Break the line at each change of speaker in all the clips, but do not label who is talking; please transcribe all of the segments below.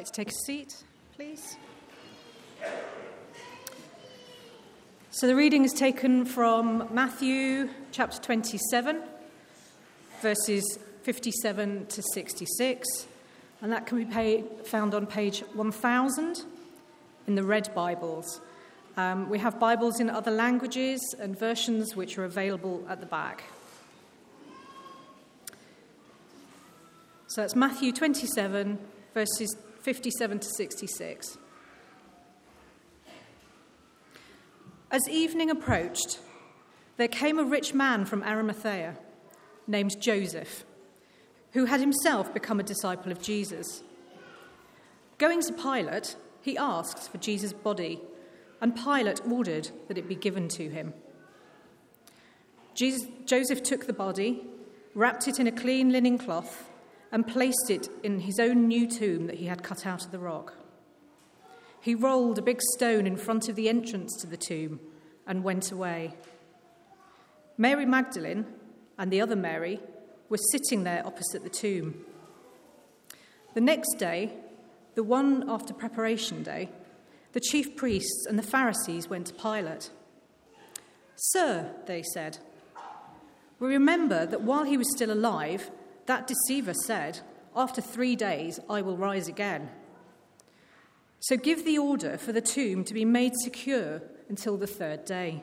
like to take a seat, please? So the reading is taken from Matthew chapter 27, verses 57 to 66, and that can be found on page 1000 in the Red Bibles. Um, we have Bibles in other languages and versions which are available at the back. So that's Matthew 27, verses 57 to 66. As evening approached, there came a rich man from Arimathea named Joseph, who had himself become a disciple of Jesus. Going to Pilate, he asked for Jesus' body, and Pilate ordered that it be given to him. Jesus, Joseph took the body, wrapped it in a clean linen cloth, and placed it in his own new tomb that he had cut out of the rock. He rolled a big stone in front of the entrance to the tomb and went away. Mary Magdalene and the other Mary were sitting there opposite the tomb. The next day, the one after preparation day, the chief priests and the Pharisees went to Pilate. Sir, they said, we remember that while he was still alive, that deceiver said, After three days I will rise again. So give the order for the tomb to be made secure until the third day.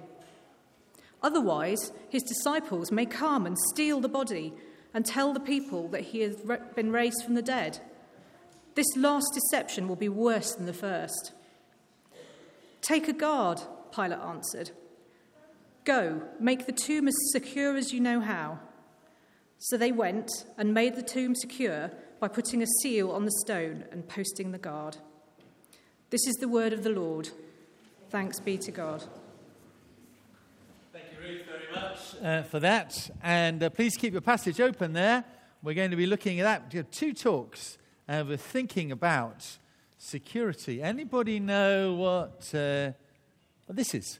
Otherwise, his disciples may come and steal the body and tell the people that he has been raised from the dead. This last deception will be worse than the first. Take a guard, Pilate answered. Go, make the tomb as secure as you know how. So they went and made the tomb secure by putting a seal on the stone and posting the guard. This is the word of the Lord. Thanks be to God.
Thank you, Ruth, very much uh, for that. And uh, please keep your passage open there. We're going to be looking at that. Two talks. Uh, we're thinking about security. Anybody know what, uh, what this is?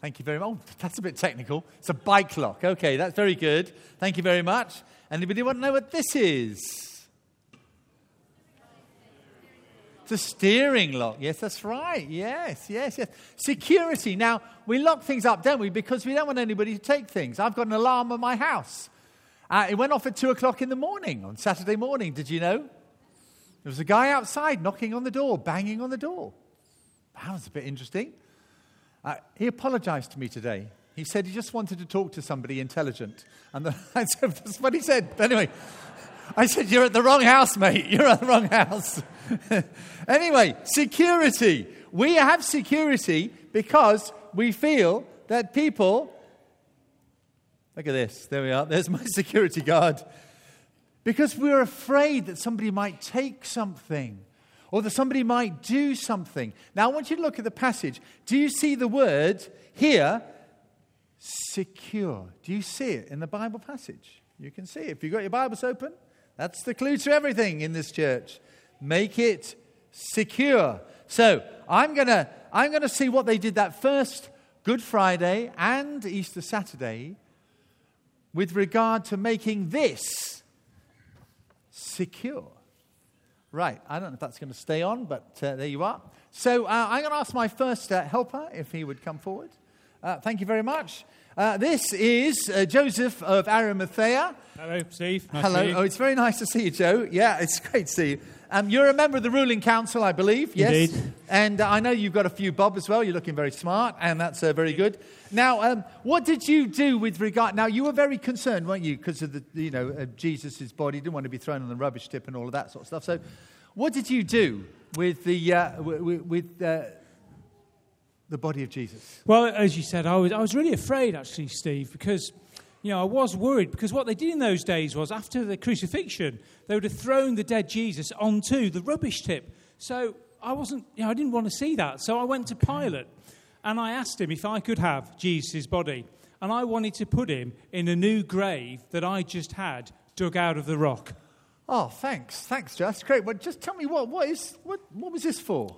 Thank you very much. Oh, that's a bit technical. It's a bike lock. Okay, that's very good. Thank you very much. Anybody want to know what this is? It's a steering lock. Yes, that's right. Yes, yes, yes. Security. Now, we lock things up, don't we? Because we don't want anybody to take things. I've got an alarm on my house. Uh, it went off at 2 o'clock in the morning on Saturday morning. Did you know? There was a guy outside knocking on the door, banging on the door. That was a bit interesting. Uh, he apologized to me today. He said he just wanted to talk to somebody intelligent. And the, I said, that's what he said. Anyway, I said, You're at the wrong house, mate. You're at the wrong house. anyway, security. We have security because we feel that people. Look at this. There we are. There's my security guard. Because we're afraid that somebody might take something or that somebody might do something. Now, I want you to look at the passage. Do you see the word here, secure? Do you see it in the Bible passage? You can see it. If you've got your Bibles open, that's the clue to everything in this church. Make it secure. So, I'm going to I'm going to see what they did that first Good Friday and Easter Saturday with regard to making this secure. Right, I don't know if that's going to stay on, but uh, there you are. So uh, I'm going to ask my first uh, helper if he would come forward. Uh, thank you very much. Uh, this is uh, Joseph of Arimathea.
Hello, Steve. Nice
Hello. Oh, it's very nice to see you, Joe. Yeah, it's great to see you. Um, you're a member of the ruling council, I believe. Yes.
Indeed.
And I know you've got a few bob as well. You're looking very smart, and that's very good. Now, um, what did you do with regard? Now, you were very concerned, weren't you, because of the, you know, uh, Jesus' body. You didn't want to be thrown on the rubbish tip and all of that sort of stuff. So, what did you do with the uh, with, with uh, the body of Jesus?
Well, as you said, I was I was really afraid actually, Steve, because. You know, I was worried because what they did in those days was after the crucifixion, they would have thrown the dead Jesus onto the rubbish tip. So I wasn't, you know, I didn't want to see that. So I went to Pilate and I asked him if I could have Jesus' body. And I wanted to put him in a new grave that I just had dug out of the rock.
Oh, thanks, thanks. That's great. But just tell me what what is what what was this for?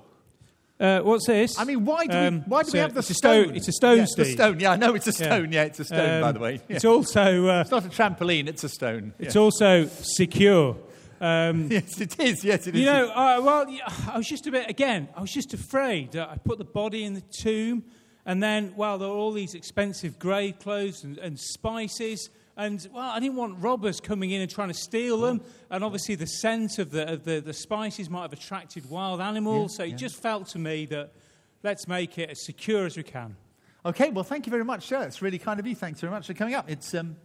Uh, what's this?
I mean, why do
Um,
we why do
it's
we have the
it's a
stone?
stone- it's a stone,
Yeah, it's a stone. Yeah, I know it's a stone. Yeah, it's a stone. by
Um,
the way, Yeah.
It's also uh,
it's not a trampoline. It's a stone.
It's also secure. Um,
Yes, it is. Yes, it is.
you know, uh, well, I was just a bit, again, I was just afraid that I put the body in the tomb, and then, well, there were all these expensive grave clothes and, and spices. And, well, I didn't want robbers coming in and trying to steal them. And obviously, the scent of the, of the, the spices might have attracted wild animals.
Yeah,
so it
yeah.
just felt to me that let's make it as secure as we can.
Okay, well, thank you very much, sir. It's really kind of you. Thanks very much for coming up. It's um,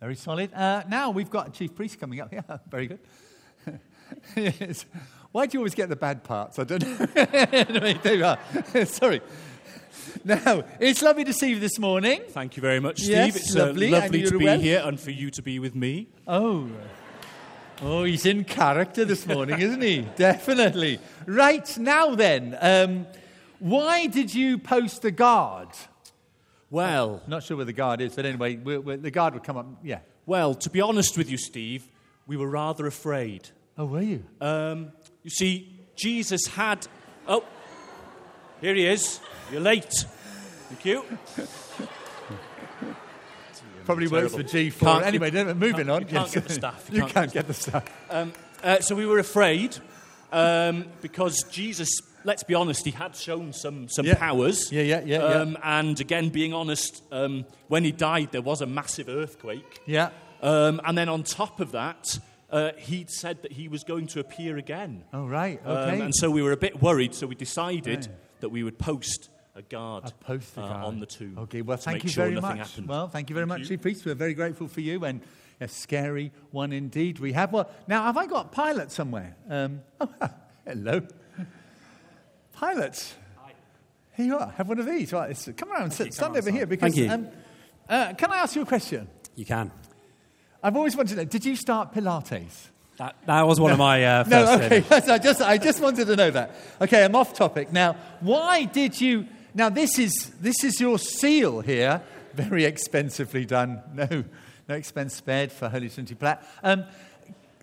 very solid. Uh, now we've got a chief priest coming up. Yeah, very good. yes. Why do you always get the bad parts? I don't know. anyway, there you are. Sorry. Now, it's lovely to see you this morning.
Thank you very much, Steve.
Yes,
it's
lovely,
uh, lovely to be
well?
here and for you to be with me.
Oh. Oh, he's in character this morning, isn't he? Definitely. Right, now then, um, why did you post the guard?
Well,
Not sure where the guard is, but anyway, we we the guard would come up. Yeah.
well, to be honest with you, Steve, we were rather afraid.
Oh, were you?
Um, you see, Jesus had. Oh, here he is. You're late. Thank you.
Probably works for. G4.
Can't-
anyway, then moving on.
you can't
Yes.
get the staff. You
You,
can't
can't,
get
the stuff.
Um, uh, so we were afraid um, because Jesus, let's be honest, he had shown some, some
Yeah.
powers.
Yeah, yeah, yeah, yeah.
Um, And again, being honest, um, when he died, there was a massive earthquake.
Yeah.
Um, and then on top of that, uh, he'd said that he was going to appear again.
Oh, right.
Um,
Okay.
and so we were a bit worried, so we decided
Right.
That we would post a guard,
A post the
uh,
guard.
on the tomb.
Okay, well,
to
thank
make
you
sure
very much.
happened.
Well, thank you very
Thank
much,
you.
Chief Priest. We're very grateful for you and a scary one indeed we have. Well, now, have I got Pilate somewhere? Um, oh, hello. Pilate. Here you are. Have one of these. Right, it's- come around. Sit, stand over here because.
Thank you.
Um, uh, can I ask you a question?
You can.
I've always wanted to know. Did you start Pilates?
That, that was one of my uh, first.
No, okay. Yes, I just, I just wanted to know that. Okay, I'm off topic now. Why did you? Now this is this is your seal here, very expensively done. No, no expense spared for Holy Trinity Platt. Um,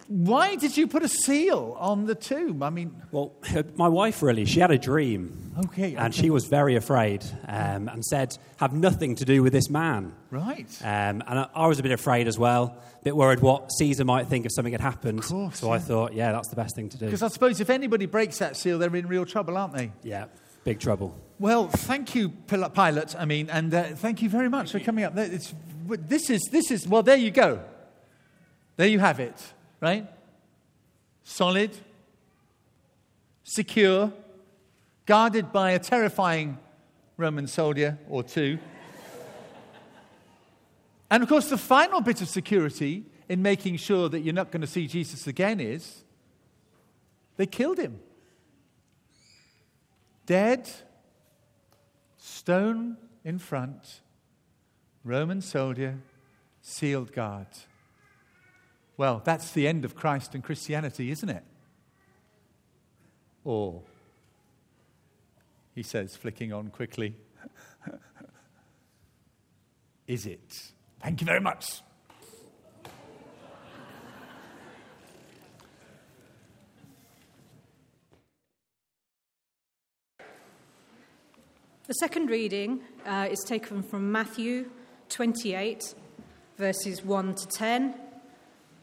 why did you put a seal on the tomb? I mean,
Well, my wife really, she had a dream.
Okay,
And
okay.
she was very afraid um, and said, have nothing to do with this man.
right?
Um, and I, I was a bit afraid as well, a bit worried what Caesar might think if something had happened.
Of course,
so I thought, yeah, that's the best thing to do.
Because I suppose if anybody breaks that seal, they're in real trouble, aren't they?
Yeah, big trouble.
Well, thank you, Pil- Pilate. I mean, and uh, thank you very much for coming up. It's, this is this is well. There you go. There you have it. Right. Solid, secure, guarded by a terrifying Roman soldier or two. And of course, the final bit of security in making sure that you're not going to see Jesus again is they killed him. Dead, stone in front, Roman soldier, sealed guard. Well, that's the end of Christ and Christianity, isn't it? Or, he says, flicking on quickly, is it? Thank you very much.
The second reading uh, is taken from Matthew 28, verses 1 to 10,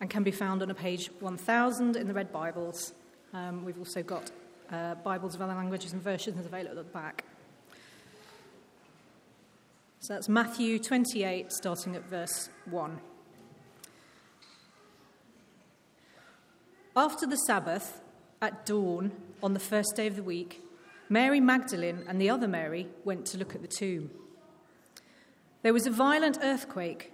and can be found on a page 1000 in the Red Bibles. Um, we've also got uh, Bibles of other languages and versions available at the back. So that's Matthew 28, starting at verse 1. After the Sabbath, at dawn on the first day of the week, Mary Magdalene and the other Mary went to look at the tomb. There was a violent earthquake,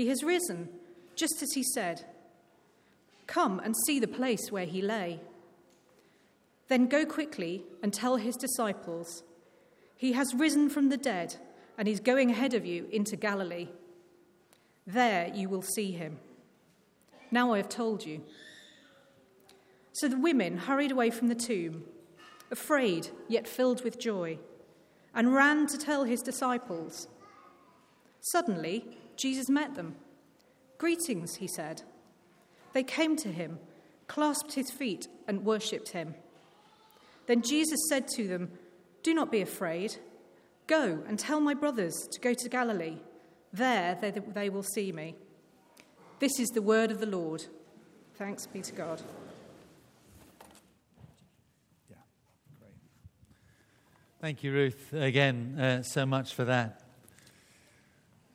he has risen, just as he said. Come and see the place where he lay. Then go quickly and tell his disciples, He has risen from the dead, and is going ahead of you into Galilee. There you will see him. Now I have told you. So the women hurried away from the tomb, afraid yet filled with joy, and ran to tell his disciples. Suddenly, Jesus met them. Greetings, he said. They came to him, clasped his feet, and worshipped him. Then Jesus said to them, Do not be afraid. Go and tell my brothers to go to Galilee. There they, they will see me. This is the word of the Lord. Thanks be to God.
Yeah, great. Thank you, Ruth, again, uh, so much for that.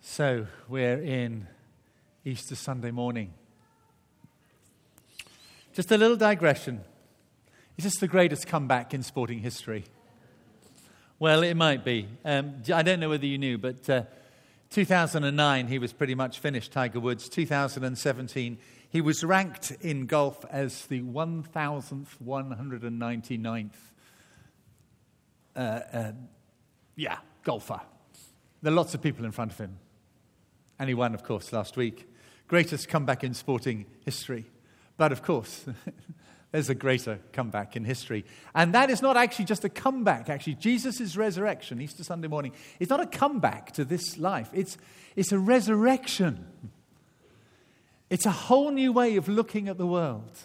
So, we're in Easter Sunday morning. Just a little digression. Is this the greatest comeback in sporting history? Well, it might be. Um, I don't know whether you knew, but uh, 2009, he was pretty much finished, Tiger Woods. 2017, he was ranked in golf as the 1,199th, uh, uh, yeah, golfer. There are lots of people in front of him. And he won, of course, last week. Greatest comeback in sporting history. But of course, there's a greater comeback in history. And that is not actually just a comeback, actually. Jesus' resurrection, Easter Sunday morning, is not a comeback to this life, it's, it's a resurrection. It's a whole new way of looking at the world.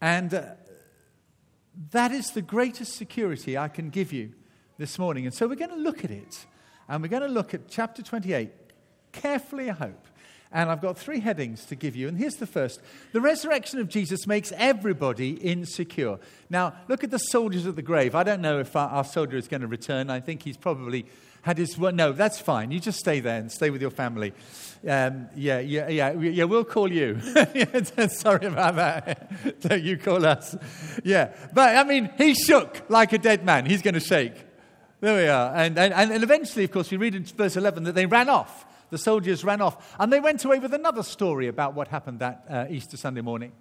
And uh, that is the greatest security I can give you this morning. And so we're going to look at it. And we're going to look at chapter 28 carefully, I hope. And I've got three headings to give you. And here's the first The resurrection of Jesus makes everybody insecure. Now, look at the soldiers at the grave. I don't know if our, our soldier is going to return. I think he's probably had his. Well, no, that's fine. You just stay there and stay with your family. Um, yeah, yeah, yeah, yeah, we'll call you. Sorry about that. Don't you call us. Yeah. But, I mean, he shook like a dead man. He's going to shake. There we are. And, and, and eventually, of course, we read in verse 11 that they ran off the soldiers ran off. And they went away with another story about what happened that uh, Easter Sunday morning.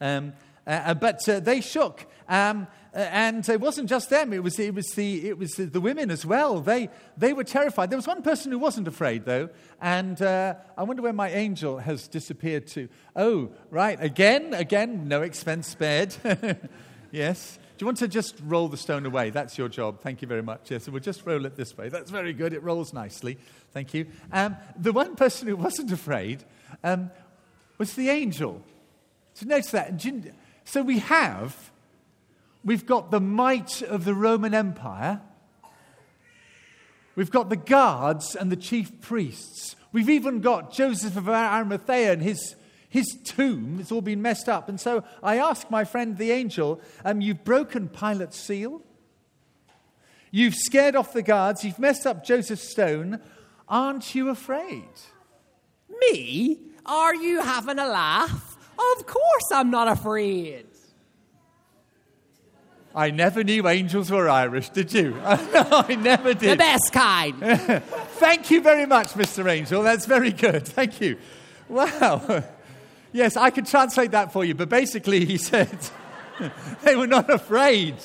Um, uh, uh but uh, they shook. Um, uh, and it wasn't just them, it was, it was, the, it was the women as well. They, they were terrified. There was one person who wasn't afraid, though. And uh, I wonder where my angel has disappeared to. Oh, right. Again, again, no expense spared. yes. Do you want to just roll the stone away? That's your job. Thank you very much. Yes, we'll just roll it this way. That's very good. It rolls nicely. Thank you. Um, the one person who wasn't afraid um, was the angel. So notice that. So we have, we've got the might of the Roman Empire. We've got the guards and the chief priests. We've even got Joseph of Arimathea and his his tomb, it's all been messed up. And so I asked my friend the angel, um, You've broken Pilate's seal. You've scared off the guards. You've messed up Joseph's stone. Aren't you afraid?
Me? Are you having a laugh? Of course I'm not afraid.
I never knew angels were Irish, did you? I never did.
The best kind.
Thank you very much, Mr. Angel. That's very good. Thank you. Wow. Yes, I could translate that for you, but basically he said they were not afraid.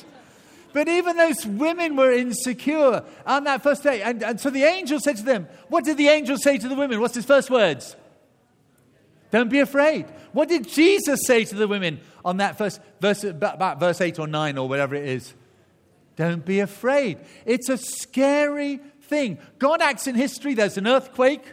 But even those women were insecure on that first day. And, and so the angel said to them, What did the angel say to the women? What's his first words? Don't be afraid. What did Jesus say to the women on that first verse, about verse 8 or 9 or whatever it is? Don't be afraid. It's a scary thing. God acts in history. There's an earthquake.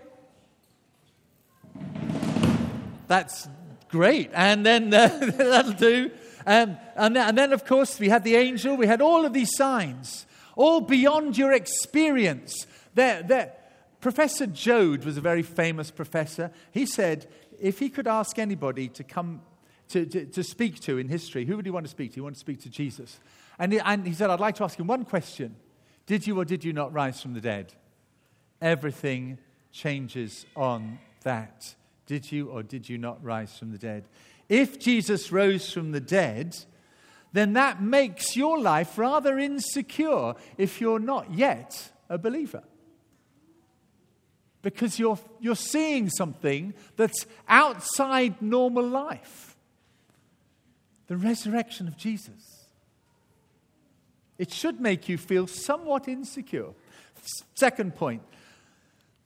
That's great. And then uh, that'll do. Um, and, then, and then, of course, we had the angel. We had all of these signs, all beyond your experience. There, there. Professor Joad was a very famous professor. He said if he could ask anybody to come to, to, to, speak to in history, who would he want to speak to? He wanted to speak to Jesus. And he, and he said, I'd like to ask him one question Did you or did you not rise from the dead? Everything changes on that. Did you or did you not rise from the dead? If Jesus rose from the dead, then that makes your life rather insecure if you're not yet a believer. Because you're, you're seeing something that's outside normal life the resurrection of Jesus. It should make you feel somewhat insecure. Second point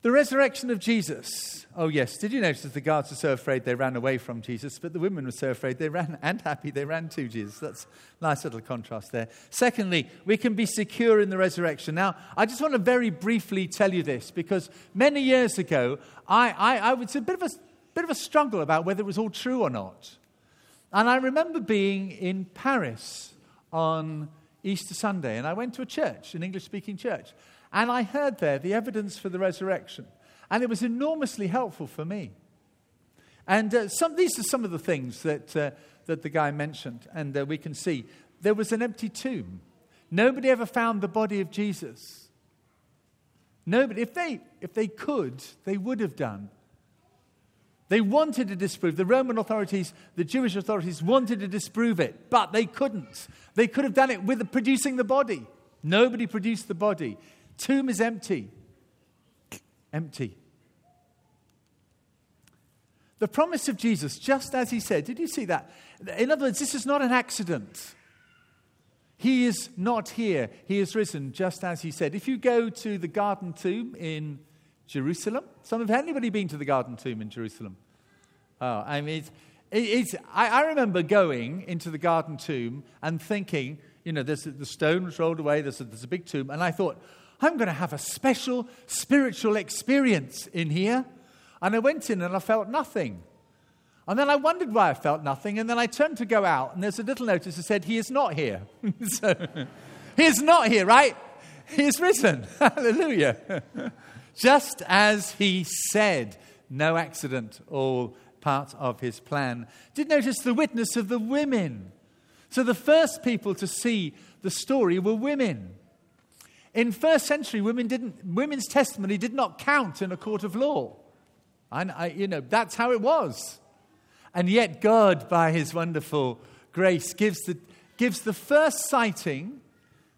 The resurrection of Jesus. Oh, yes. Did you notice the guards were so afraid they ran away from Jesus, but the women were so afraid they ran and happy they ran to Jesus? That's a nice little contrast there. Secondly, we can be secure in the resurrection. Now, I just want to very briefly tell you this because many years ago, I, I, I was a bit of a, bit of a struggle about whether it was all true or not. And I remember being in Paris on Easter Sunday, and I went to a church, an English speaking church. And I heard there the evidence for the resurrection. And it was enormously helpful for me. And uh, some, these are some of the things that, uh, that the guy mentioned. And uh, we can see there was an empty tomb. Nobody ever found the body of Jesus. Nobody, if they, if they could, they would have done. They wanted to disprove, the Roman authorities, the Jewish authorities wanted to disprove it, but they couldn't. They could have done it with producing the body. Nobody produced the body. Tomb is empty. Empty. The promise of Jesus, just as he said, did you see that? In other words, this is not an accident. He is not here. He is risen, just as he said. If you go to the garden tomb in Jerusalem, some of anybody been to the garden tomb in Jerusalem? Oh, I mean, it's, I, I remember going into the garden tomb and thinking, you know, there's, the stone was rolled away, there's a, there's a big tomb, and I thought, I'm going to have a special spiritual experience in here. And I went in and I felt nothing. And then I wondered why I felt nothing. And then I turned to go out, and there's a little notice that said, He is not here. so, He is not here, right? He is risen. Hallelujah. Just as He said. No accident, all part of His plan. Did notice the witness of the women. So the first people to see the story were women. In first century, women didn't, women's testimony did not count in a court of law. And I, you know, that's how it was. And yet, God, by his wonderful grace, gives the, gives the first sighting,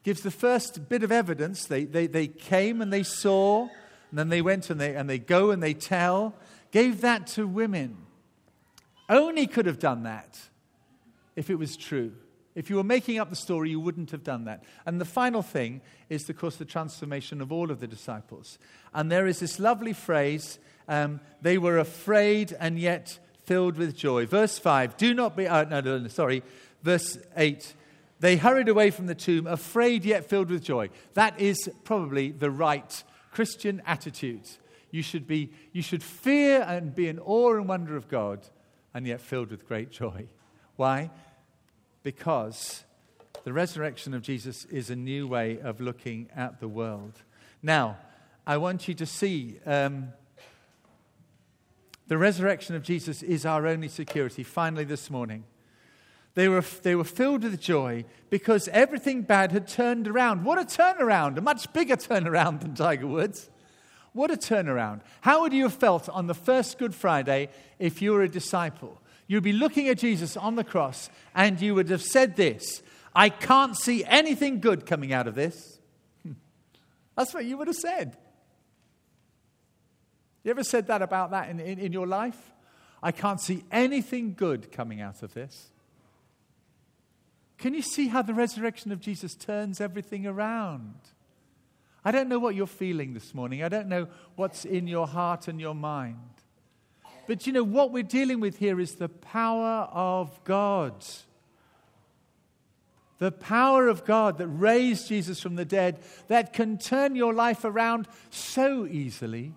gives the first bit of evidence. They, they, they came and they saw, and then they went and they, and they go and they tell, gave that to women. Only could have done that if it was true. If you were making up the story, you wouldn't have done that. And the final thing is, of course, the transformation of all of the disciples. And there is this lovely phrase um, they were afraid and yet filled with joy. Verse 5, do not be, oh, no, no, no, sorry. Verse 8, they hurried away from the tomb, afraid yet filled with joy. That is probably the right Christian attitude. You should, be, you should fear and be in awe and wonder of God, and yet filled with great joy. Why? Because the resurrection of Jesus is a new way of looking at the world. Now, I want you to see um, the resurrection of Jesus is our only security. Finally, this morning, they were, they were filled with joy because everything bad had turned around. What a turnaround! A much bigger turnaround than Tiger Woods. What a turnaround. How would you have felt on the first Good Friday if you were a disciple? You'd be looking at Jesus on the cross and you would have said this I can't see anything good coming out of this. That's what you would have said. You ever said that about that in, in, in your life? I can't see anything good coming out of this. Can you see how the resurrection of Jesus turns everything around? I don't know what you're feeling this morning. I don't know what's in your heart and your mind. But you know, what we're dealing with here is the power of God. The power of God that raised Jesus from the dead, that can turn your life around so easily.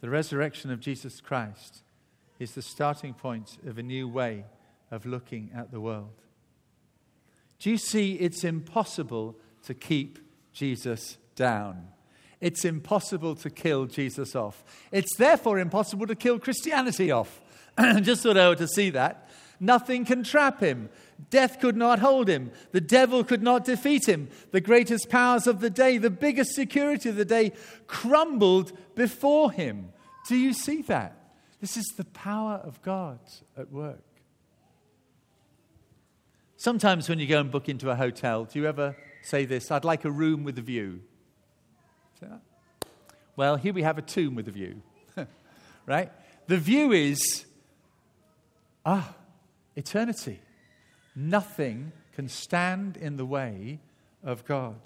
The resurrection of Jesus Christ is the starting point of a new way of looking at the world. Do you see it's impossible to keep Jesus down? It's impossible to kill Jesus off. It's therefore impossible to kill Christianity off. Just thought I ought to see that. Nothing can trap him. Death could not hold him. The devil could not defeat him. The greatest powers of the day, the biggest security of the day, crumbled before him. Do you see that? This is the power of God at work. Sometimes when you go and book into a hotel, do you ever say this? I'd like a room with a view. Well, here we have a tomb with a view, right? The view is, ah, eternity. Nothing can stand in the way of God.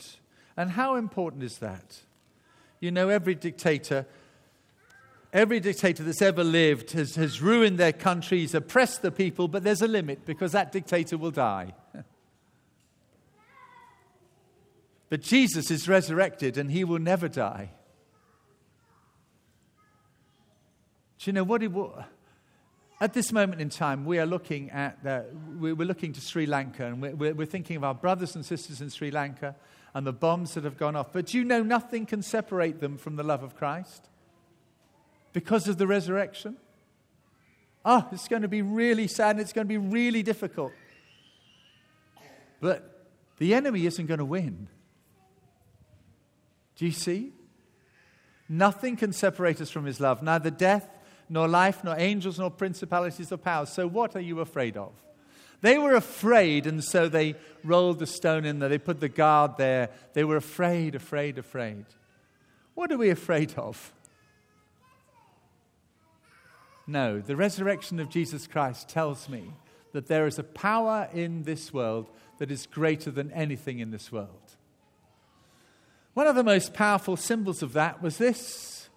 And how important is that? You know, every dictator, every dictator that's ever lived has, has ruined their countries, oppressed the people, but there's a limit because that dictator will die. but Jesus is resurrected and he will never die. Do you know what? He, will? at this moment in time, we are looking at uh, we're looking to Sri Lanka, and we're, we're thinking of our brothers and sisters in Sri Lanka and the bombs that have gone off. But you know, nothing can separate them from the love of Christ because of the resurrection. Oh, it's going to be really sad and it's going to be really difficult. But the enemy isn't going to win. Do you see? Nothing can separate us from his love, neither death, nor life, nor angels, nor principalities or powers. So, what are you afraid of? They were afraid, and so they rolled the stone in there. They put the guard there. They were afraid, afraid, afraid. What are we afraid of? No, the resurrection of Jesus Christ tells me that there is a power in this world that is greater than anything in this world. One of the most powerful symbols of that was this.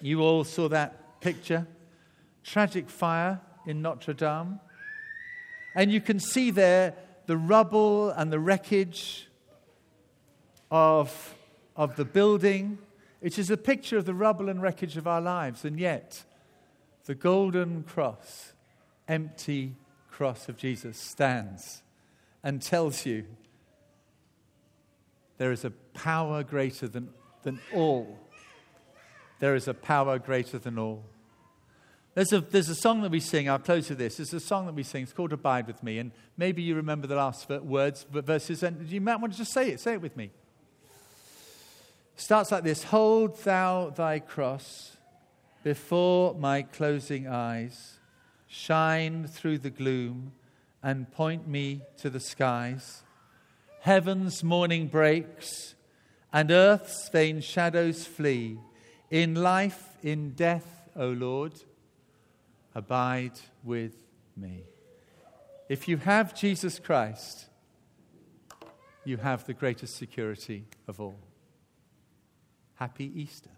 You all saw that picture. Tragic fire in Notre Dame. And you can see there the rubble and the wreckage of, of the building. It is a picture of the rubble and wreckage of our lives. And yet, the golden cross, empty cross of Jesus, stands and tells you there is a power greater than, than all. There is a power greater than all. There's a, there's a song that we sing, I'll close with this. It's a song that we sing, it's called Abide With Me. And maybe you remember the last words, verses, and you might want to just say it. Say it with me. Starts like this Hold thou thy cross before my closing eyes, shine through the gloom, and point me to the skies. Heaven's morning breaks, and earth's vain shadows flee. In life, in death, O Lord Abide with me. If you have Jesus Christ, you have the greatest security of all. Happy Easter.